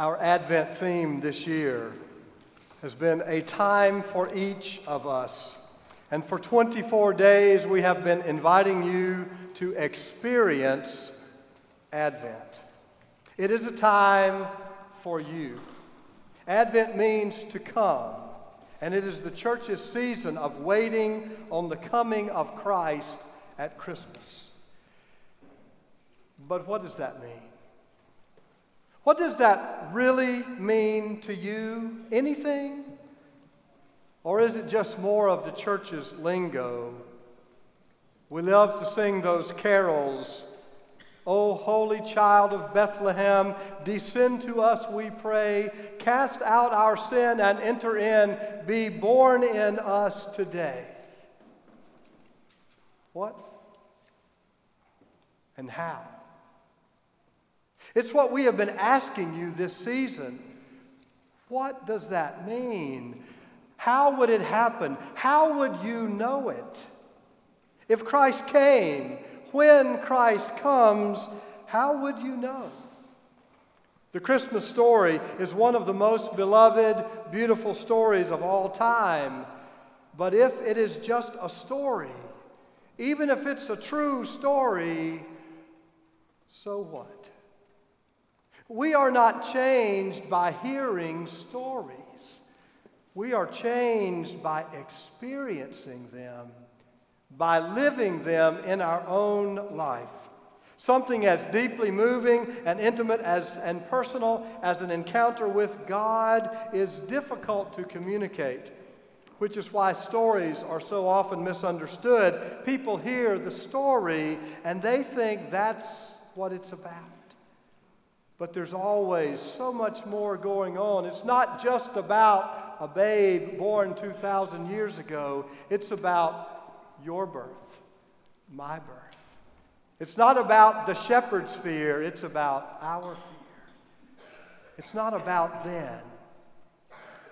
Our Advent theme this year has been a time for each of us. And for 24 days, we have been inviting you to experience Advent. It is a time for you. Advent means to come, and it is the church's season of waiting on the coming of Christ at Christmas. But what does that mean? What does that really mean to you? Anything? Or is it just more of the church's lingo? We love to sing those carols. O holy child of Bethlehem, descend to us, we pray. Cast out our sin and enter in. Be born in us today. What? And how? It's what we have been asking you this season. What does that mean? How would it happen? How would you know it? If Christ came, when Christ comes, how would you know? The Christmas story is one of the most beloved, beautiful stories of all time. But if it is just a story, even if it's a true story, so what? We are not changed by hearing stories. We are changed by experiencing them, by living them in our own life. Something as deeply moving and intimate as, and personal as an encounter with God is difficult to communicate, which is why stories are so often misunderstood. People hear the story and they think that's what it's about. But there's always so much more going on. It's not just about a babe born 2,000 years ago, it's about your birth, my birth. It's not about the shepherd's fear, it's about our fear. It's not about then,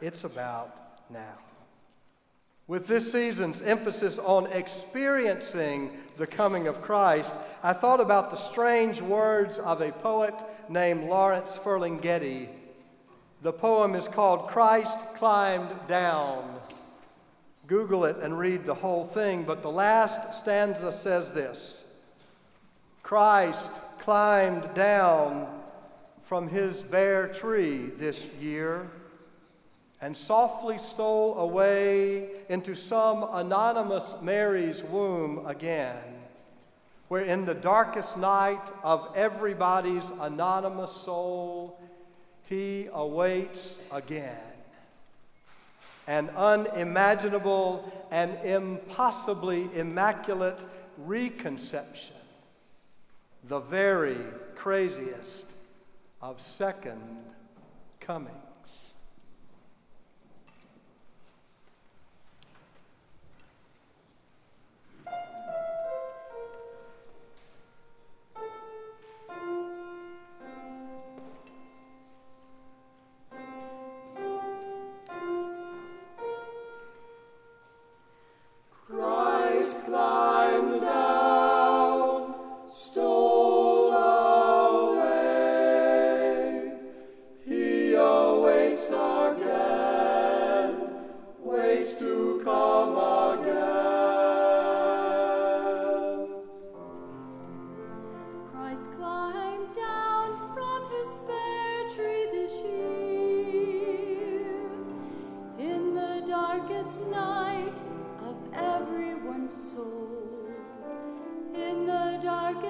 it's about now. With this season's emphasis on experiencing the coming of Christ, I thought about the strange words of a poet named Lawrence Ferlinghetti. The poem is called Christ Climbed Down. Google it and read the whole thing, but the last stanza says this Christ climbed down from his bare tree this year and softly stole away into some anonymous Mary's womb again, where in the darkest night of everybody's anonymous soul, he awaits again. An unimaginable and impossibly immaculate reconception, the very craziest of second coming.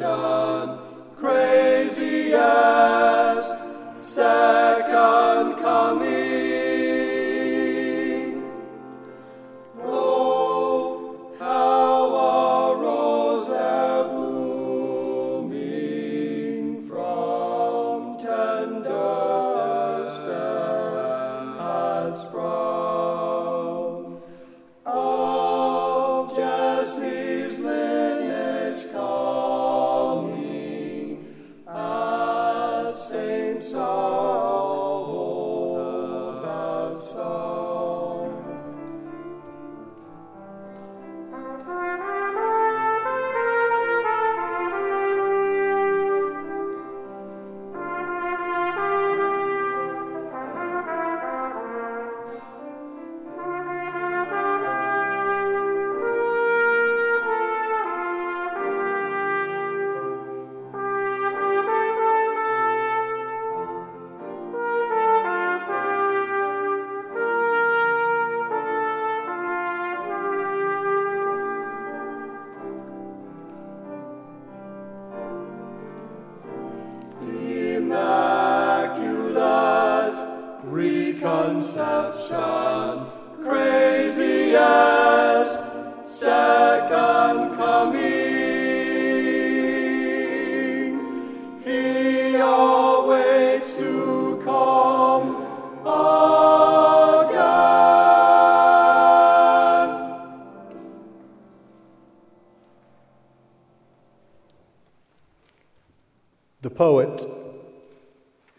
reconception, craziest poet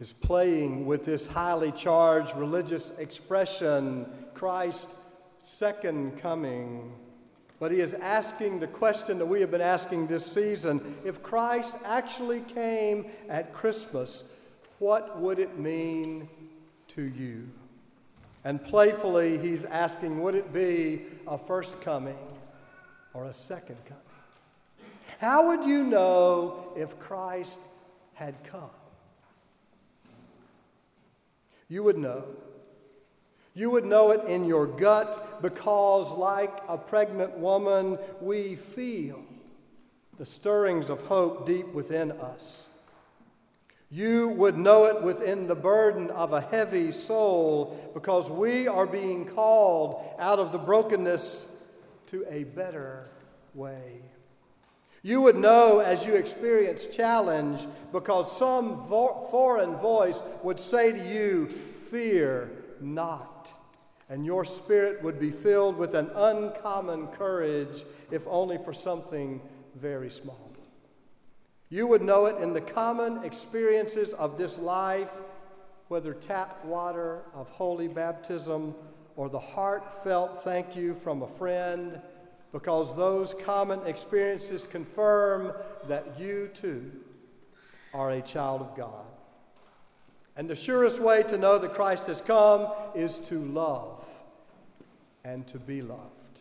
is playing with this highly charged religious expression Christ's second coming. But he is asking the question that we have been asking this season if Christ actually came at Christmas, what would it mean to you? And playfully, he's asking, would it be a first coming or a second coming? How would you know if Christ had come? You would know. You would know it in your gut because, like a pregnant woman, we feel the stirrings of hope deep within us. You would know it within the burden of a heavy soul because we are being called out of the brokenness to a better way. You would know as you experience challenge because some vo- foreign voice would say to you, Fear not. And your spirit would be filled with an uncommon courage, if only for something very small. You would know it in the common experiences of this life, whether tap water of holy baptism or the heartfelt thank you from a friend, because those common experiences confirm that you too are a child of God. And the surest way to know that Christ has come is to love and to be loved.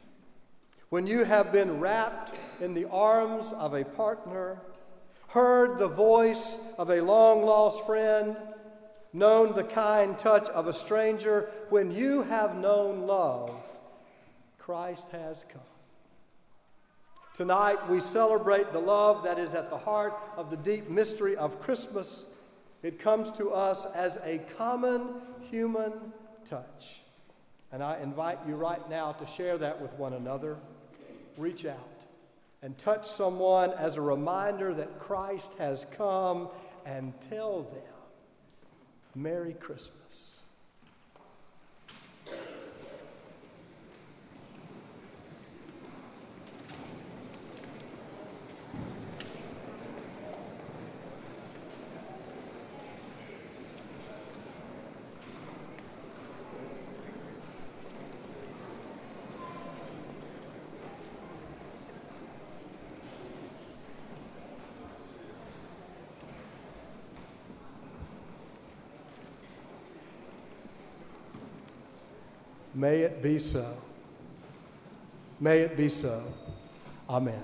When you have been wrapped in the arms of a partner, heard the voice of a long lost friend, known the kind touch of a stranger, when you have known love, Christ has come. Tonight, we celebrate the love that is at the heart of the deep mystery of Christmas. It comes to us as a common human touch. And I invite you right now to share that with one another. Reach out and touch someone as a reminder that Christ has come and tell them, Merry Christmas. May it be so. May it be so. Amen.